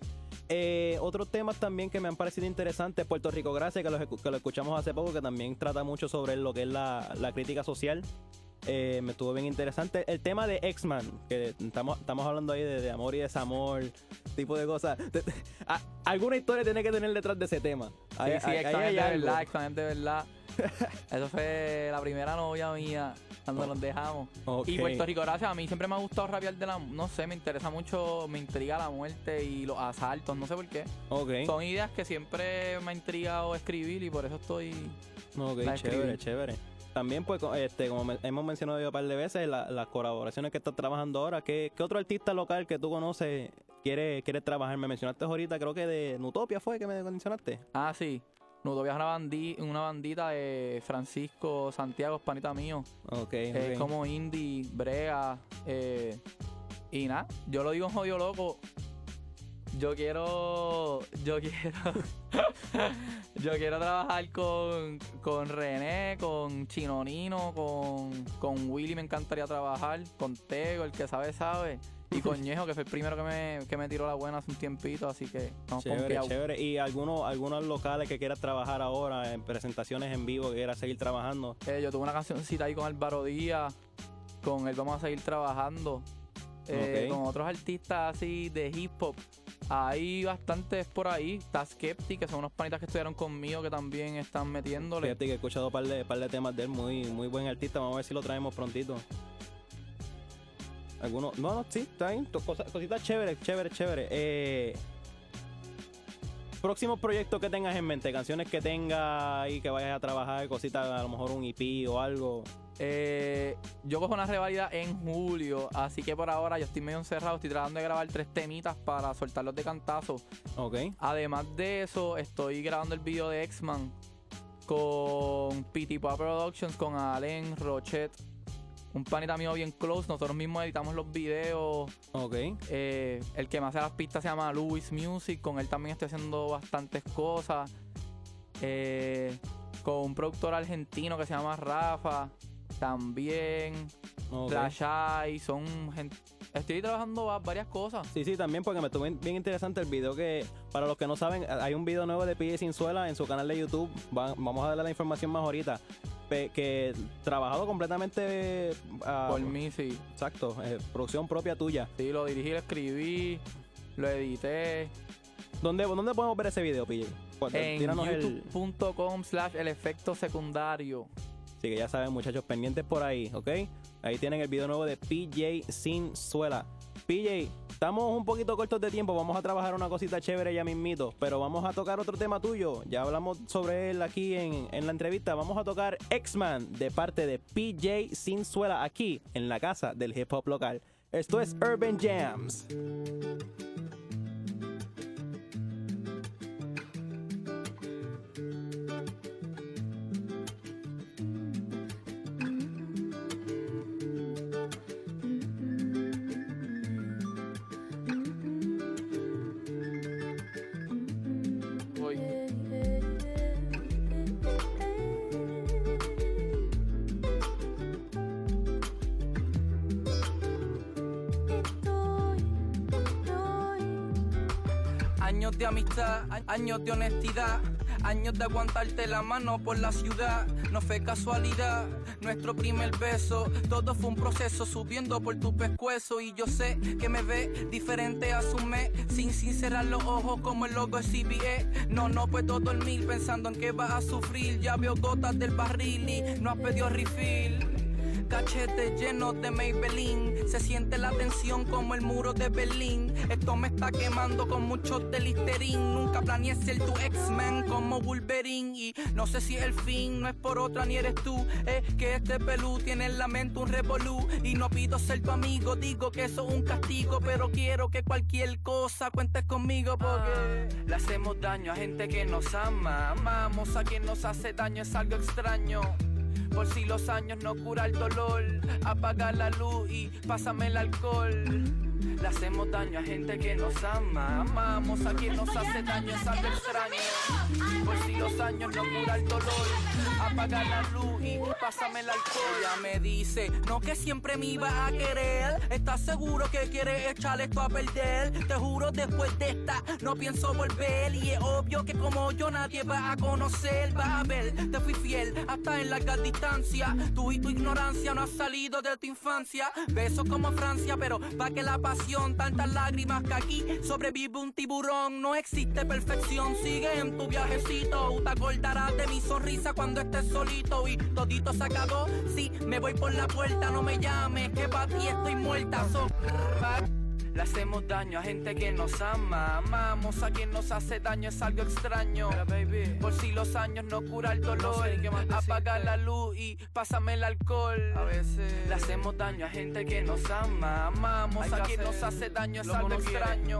Eh, otros temas también que me han parecido interesantes, Puerto Rico Gracias, que lo, que lo escuchamos hace poco, que también trata mucho sobre lo que es la, la crítica social. Eh, me estuvo bien interesante. El tema de X-Man, que estamos, estamos hablando ahí de, de amor y desamor, tipo de cosas. De- de- a- alguna historia tiene que tener detrás de ese tema. Sí, Ahí- sí, Exxon es hay de verdad, de verdad. Eso fue la primera novia mía cuando nos dejamos. Y Puerto Rico, gracias. A mí siempre me ha gustado rapear de la. No sé, me interesa mucho, me intriga la muerte y los asaltos, no sé por qué. Son ideas que siempre me ha intrigado escribir y por eso estoy. Ok, chévere, chévere. También, pues, este, como me- hemos mencionado yo un par de veces, la- las colaboraciones que estás trabajando ahora. ¿Qué, qué otro artista local que tú conoces quiere, quiere trabajar? Me mencionaste ahorita, creo que de Nutopia fue que me mencionaste. Ah, sí. Nudovia es una, bandi- una bandita de Francisco Santiago, panita mío. Ok, Es como indie, brea. eh, y nada, yo lo digo en jodido loco. Yo quiero. Yo quiero. yo quiero trabajar con, con René, con Chinonino, con, con Willy me encantaría trabajar, con Tego, el que sabe, sabe. Y con Ñejo, que fue el primero que me, que me tiró la buena hace un tiempito, así que vamos Chévere, chévere. ¿Y algunos, algunos locales que quieras trabajar ahora, en presentaciones en vivo, que quieras seguir trabajando? Eh, yo tuve una cancioncita ahí con Álvaro Díaz. Con él vamos a seguir trabajando. Eh. Con otros artistas así de hip hop. Hay bastantes por ahí. Está Skeptic, que son unos panitas que estudiaron conmigo que también están metiéndole. Que he escuchado un par de, par de temas de él, muy, muy buen artista. Vamos a ver si lo traemos prontito. Algunos, no, no, sí, está bien. to- cosa- cositas chéveres, chéveres, chéveres. Eh, próximos proyectos que tengas en mente, canciones que tengas y que vayas a trabajar, cositas, a lo mejor un EP o algo. Eh, yo cojo una revalida en julio, así que por ahora yo estoy medio encerrado. Estoy tratando de grabar tres temitas para soltarlos de cantazo. Ok. Además de eso, estoy grabando el video de X-Man con Pop Productions, con Allen Rochet. Un panita mío bien close. Nosotros mismos editamos los videos. Ok. Eh, el que me hace las pistas se llama Louis Music. Con él también estoy haciendo bastantes cosas. Eh, con un productor argentino que se llama Rafa. También. Ok. Flash Eye. Son gente. Estoy trabajando va- varias cosas. Sí, sí, también porque me estuvo bien- interesante el video que, para los que no saben, hay un video nuevo de PJ Sinzuela en su canal de YouTube. Va- vamos a darle la información más ahorita. Pe- que trabajado completamente ah, Por mí, sí. Exacto, eh, producción propia tuya. Sí, lo dirigí, lo escribí, lo edité. ¿Dónde, ¿Dónde podemos ver ese video, PJ? Cu- En youtube.com slash el efecto secundario. Así que ya saben, muchachos, pendientes por ahí, ¿ok? Ahí tienen el video nuevo de PJ Sinzuela. PJ, estamos un poquito cortos de tiempo, vamos a trabajar una cosita chévere ya mismito, pero vamos a tocar otro tema tuyo. Ya hablamos sobre él aquí en, en la entrevista. Vamos a tocar X-Man de parte de PJ Sinzuela aquí en la casa del hip hop local. Esto es Urban Jams. Años de amistad, años de honestidad, años de aguantarte la mano por la ciudad. No fue casualidad, nuestro primer beso. Todo fue un proceso subiendo por tu pescuezo. Y yo sé que me ve diferente a su mes, sin, sin cerrar los ojos como el logo de CBE. No, no puedo dormir pensando en que vas a sufrir. Ya veo gotas del barril y no has pedido refill. Cachete lleno de Maybelline. Se siente la tensión como el muro de Berlín. Esto me está quemando con mucho de Listerine. Nunca planeé ser tu X-Men como Wolverine. Y no sé si el fin, no es por otra ni eres tú. Es que este pelú tiene en la mente un revolú. Y no pido ser tu amigo, digo que eso es un castigo. Pero quiero que cualquier cosa cuentes conmigo porque le hacemos daño a gente que nos ama. Amamos a quien nos hace daño, es algo extraño. Por si los años no cura el dolor, apaga la luz y pásame el alcohol. Le hacemos daño a gente que nos ama, amamos a quien nos hace daño, es algo extraño. Por si los años no cura el dolor, apaga la luz y pásame el alcohol. Me dice, no que siempre me iba a querer, ¿estás seguro que quieres echar esto a perder? Te juro después de esta no pienso volver y es obvio que como yo nadie va a conocer, va a ver, te fui fiel hasta en larga distancia. Tú y tu ignorancia no has salido de tu infancia. Besos como Francia, pero pa' que la pasión, tantas lágrimas que aquí sobrevive un tiburón. No existe perfección, sigue en tu viajecito. Te acordarás de mi sonrisa cuando estés solito y todito se acabó. Sí, me voy por la puerta, no me llames, que pa' ti estoy muerta. So, le hacemos daño a gente que nos ama. Amamos a quien nos hace daño, es algo extraño. Por si los años no cura el dolor. Apaga la luz y pásame el alcohol. A veces le hacemos daño a gente que nos ama. Amamos a quien hacer nos hace daño, es lo algo extraño.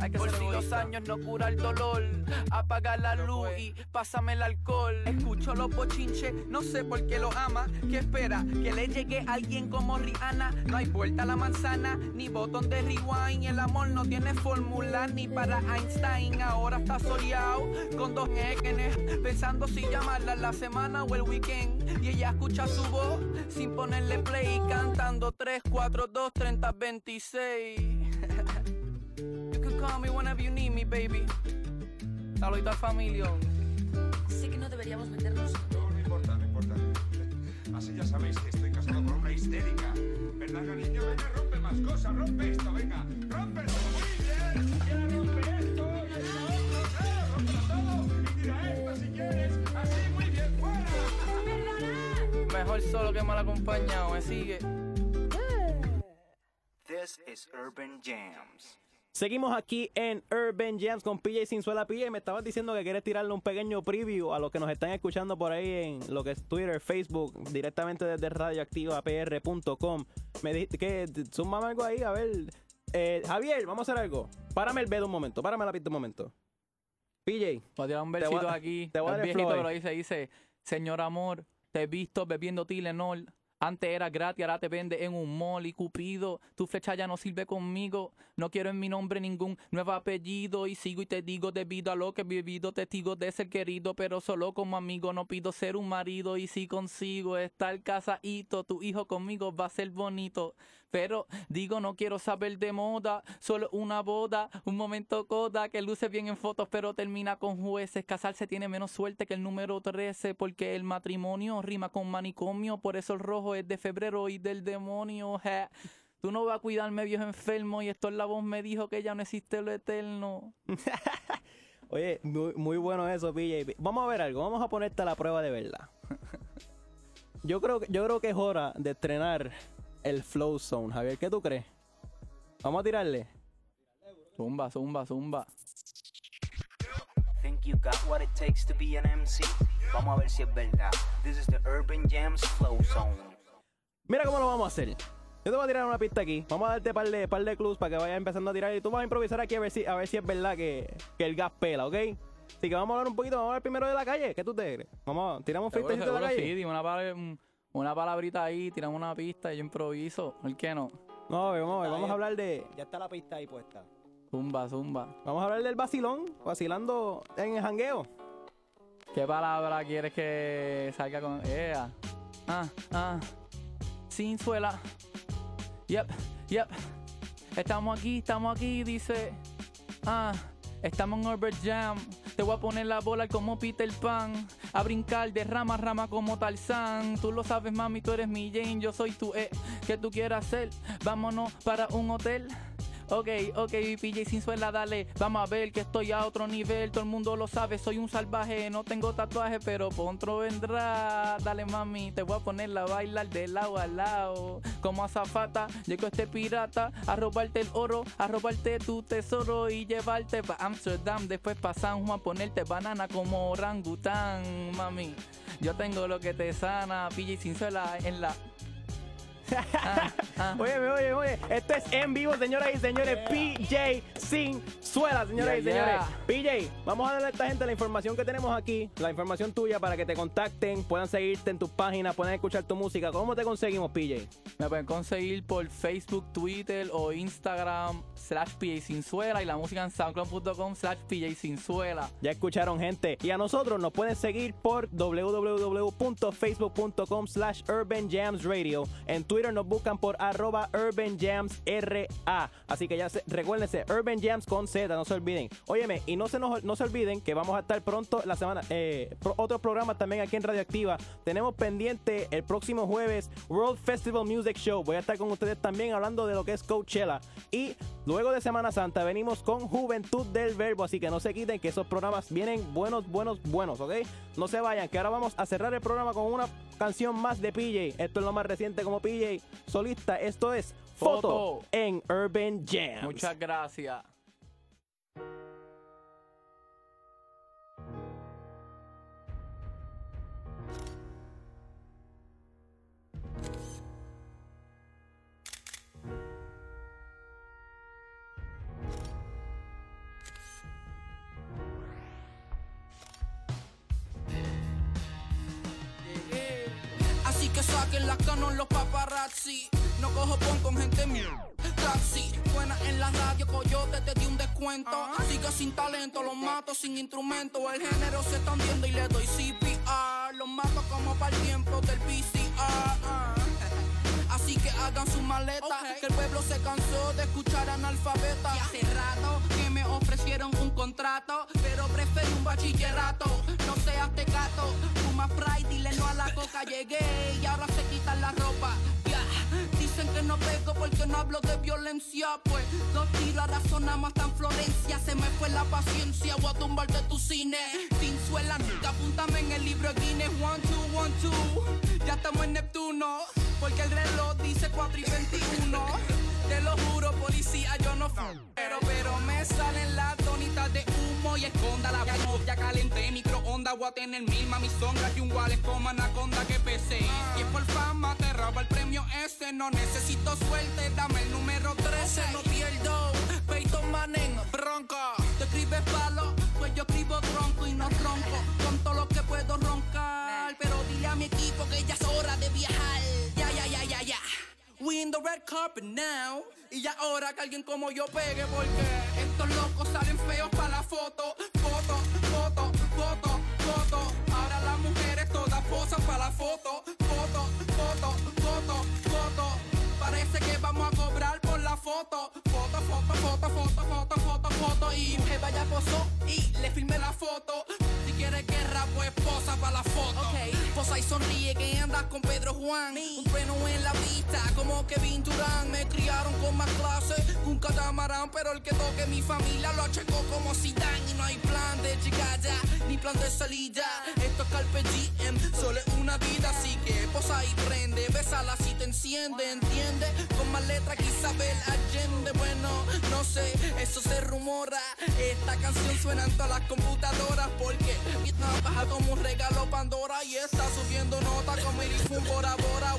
Hay que Por si los años no cura el dolor, apaga la luz y pásame el alcohol. Escucho los bochinches, no sé por qué lo ama. ¿Qué espera? Que le llegue alguien como Rihanna. No hay vuelta a la manzana, ni botón de rewind. El amor no tiene fórmula ni para Einstein. Ahora está soleado con dos nenes, pensando si llamarla la semana o el weekend. Y ella escucha su voz sin ponerle play, cantando 3, 4, 2, 30, 26. Call me whenever you need me, baby. Saludito al familia. Sé que no deberíamos meternos. No, no importa, no importa. Así ya sabéis que estoy casado con una histérica. ¿Verdad, cariño? Venga, rompe más cosas, rompe esto, venga. Rompe muy bien. Y ahora rompe esto, y esto otro, claro, rómpelo todo. Y tira esto si quieres. Así, muy bien, fuera. Mejor solo que mal acompañado, me sigue. This is Urban Jams. Seguimos aquí en Urban Jams con PJ Sinzuela. PJ, me estabas diciendo que quieres tirarle un pequeño preview a los que nos están escuchando por ahí en lo que es Twitter, Facebook, directamente desde radioactivapr.com. Me dijiste que sumame algo ahí, a ver. Eh, Javier, vamos a hacer algo. Párame el bedo un momento, párame la pista un momento. PJ. Voy a tirar un te voy versito a- aquí. Te voy a el dar el viejito ahí. dice, dice, Señor amor, te he visto bebiendo Tylenol. Antes era gratis, ahora te vende en un mall y Cupido. Tu flecha ya no sirve conmigo. No quiero en mi nombre ningún nuevo apellido. Y sigo y te digo debido a lo que he vivido, testigo de ser querido. Pero solo como amigo no pido ser un marido. Y si consigo estar casadito, tu hijo conmigo va a ser bonito. Pero digo, no quiero saber de moda, solo una boda, un momento coda que luce bien en fotos, pero termina con jueces. Casarse tiene menos suerte que el número 13, porque el matrimonio rima con manicomio, por eso el rojo es de febrero y del demonio. je. Tú no vas a cuidarme, viejo enfermo, y esto en la voz me dijo que ya no existe lo eterno. Oye, muy, muy bueno eso, PJ. Vamos a ver algo, vamos a ponerte a la prueba de verdad. Yo creo, yo creo que es hora de estrenar el Flow Zone. Javier, ¿qué tú crees? Vamos a tirarle. Zumba, zumba, zumba. Think you got what it takes to be an MC? Vamos a ver si es verdad. This is the Urban Jams Flow Zone. Mira cómo lo vamos a hacer. Yo te voy a tirar una pista aquí. Vamos a darte par de, par de clues para que vayas empezando a tirar. Y tú vas a improvisar aquí a ver si, a ver si es verdad que, que el gas pela, ¿ok? Así que vamos a hablar un poquito. Vamos a hablar primero de la calle. ¿Qué tú te crees? Vamos, a- tiramos freestylecito de la calle. sí, dime una, pala- un- una palabrita ahí, tiramos una pista y yo improviso. ¿Por qué no? No, a ver, vamos a ver. Vamos a hablar de. Ya está la pista ahí puesta. Zumba, zumba. Vamos a hablar del vacilón. Vacilando en el jangueo. ¿Qué palabra quieres que salga con ella? Ah, ah. Sin suela. Yep, yep. Estamos aquí, estamos aquí, dice. Ah, estamos en Urban Jam. Te voy a poner la bola como Peter Pan. A brincar de rama a rama como Tarzán. Tú lo sabes, mami, tú eres mi Jane. Yo soy tu E. ¿Qué tú quieras hacer? Vámonos para un hotel. Ok, ok, PJ sin suela, dale. Vamos a ver que estoy a otro nivel. Todo el mundo lo sabe, soy un salvaje. No tengo tatuaje, pero pronto vendrá. Dale, mami, te voy a poner a bailar de lado a lado. Como azafata, llegó este pirata a robarte el oro, a robarte tu tesoro y llevarte pa' Amsterdam. Después pa' San Juan, ponerte banana como orangután, mami. Yo tengo lo que te sana, PJ sin suela en la. Oye, oye, oye. Esto es en vivo, señoras y señores. PJ sin suela, señoras y Yeah, señores. yeah. PJ, vamos a darle a esta gente la información que tenemos aquí, la información tuya para que te contacten, puedan seguirte en tus páginas, puedan escuchar tu música. ¿Cómo te conseguimos, PJ? Me pueden conseguir por Facebook, Twitter o Instagram slash PJ Sinzuela y la música en soundcloud.com slash PJ Sinzuela. Ya escucharon, gente. Y a nosotros nos pueden seguir por www.facebook.com slash Urban Jams Radio. En Twitter nos buscan por arroba Urban Jams RA. Así que ya se, recuérdense, Urban Jams con Z, no se olviden. Óyeme, y no se, nos, no se olviden que vamos a estar pronto la semana, eh, pro- otros programas también aquí en Radioactiva. Tenemos pendiente el próximo jueves World Festival Music Show. Voy a estar con ustedes también hablando de lo que es Coachella. Y luego de Semana Santa venimos con Juventud del Verbo. Así que no se quiten que esos programas vienen buenos, buenos, buenos, ¿ok? No se vayan, que ahora vamos a cerrar el programa con una canción más de PJ. Esto es lo más reciente como PJ solista. Esto es Foto, Foto. en Urban Jams. Muchas gracias. Que las canon los paparazzi. No cojo pon con gente mía. Taxi, buena en la radio, coyote te di un descuento. Sigue sin talento, los mato sin instrumento. El género se está hundiendo y le doy CPR. Los mato como para el tiempo del PCR. Así que hagan su maleta, que el pueblo se cansó de escuchar analfabeta. Y hace rato que me ofrecieron un contrato, pero prefiero un bachillerato. No seas tecato, fuma Pride, dile no a la coca. Llegué y ahora se quitan la ropa. Que no pego porque no hablo de violencia. Pues dos tiros a la zona más tan Florencia. Se me fue la paciencia, voy a tumbar de tu cine. Sin suela, nunca apúntame en el libro Guinness. One, two, one, two. Ya estamos en Neptuno. Porque el reloj dice 4 y 21. Te lo juro, policía, yo no. Pero, pero me salen las donitas de humo y esconda la. Ya calenté microondas, voy a tener mil mami sombras y un wallet como anaconda que pese. Y es por fama, te roba el premio ese. No necesito suerte, dame el número 13. No pierdo, Peyton Manning, bronca. Te escribes palo, pues yo escribo tronco y no ronco. Con todo lo que puedo roncar. Pero dile a mi equipo que ya es hora de viajar. Ya, ya, ya, ya, ya. We in the red carpet now. Y ya ahora que alguien como yo pegue porque estos locos salen feos para la foto. Foto, foto, foto, foto. Ahora las mujeres todas posan para la foto, foto. Foto, foto, foto, foto, foto, foto, foto. Y que vaya posó y le filmé la foto. Si quieres guerra, pues posa para la foto. Posa y sonríe que andas con Pedro Juan. Un trueno en la vista, como Kevin Durán. Me criaron con más clase Pero el que toque mi familia lo achecó como Zidane. Y no hay plan de llegada, ni plan de salida. Esto es Carpe Diem, solo es una vida. Así que posa y prende, bésala si te enciende, ¿entiende? Con más letra que Isabel Allende. Bueno, no sé, eso se rumora. Esta canción suena en todas las computadoras porque baja como un regalo Pandora y está subiendo nota como el Bora Bora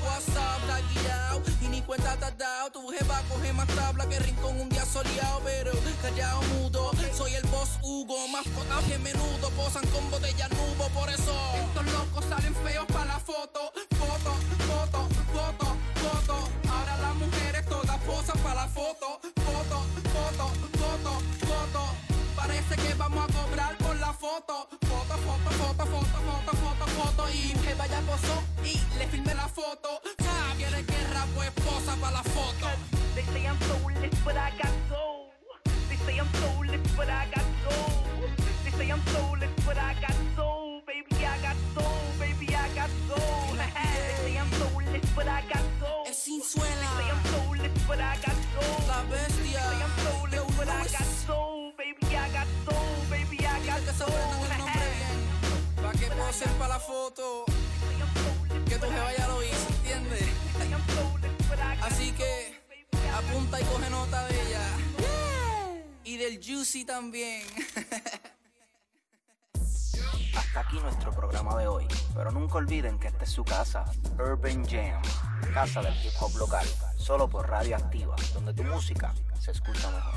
cuenta te has dado tu jefa coge más tabla que rincón un día soleado pero callado mudo soy el boss Hugo más fotos que menudo posan con botella nubo por eso estos locos salen feos para la foto foto foto foto foto ahora las mujeres todas posan para la foto foto foto foto foto Parece que vamos a cobrar por la foto. Foto, foto, foto, foto, foto, foto, foto. Y que vaya posó y le filme la foto. Si quieres guerra, pues posa para la foto. They say I'm soulless, but I got soul. They say I'm soulless, but I got soul. They say I'm soulless, but I got soul. Baby, I got soul. Baby, I got soul. They say I'm soulless, but I got soul. Es sin suela. They say I'm soulless, but I got soul. La bestia. They say I'm soulless, but I got soul. Baby, I got soul. Baby, I got que soul. Pa' que posen para la foto. Que tu jeva ya lo hizo, apunta y coge nota de ella. Y del Juicy también. Hasta aquí nuestro programa de hoy, pero nunca olviden que esta es su casa, Urban Jam, casa del hip hop local, solo por Radio Activa, donde tu música se escucha mejor.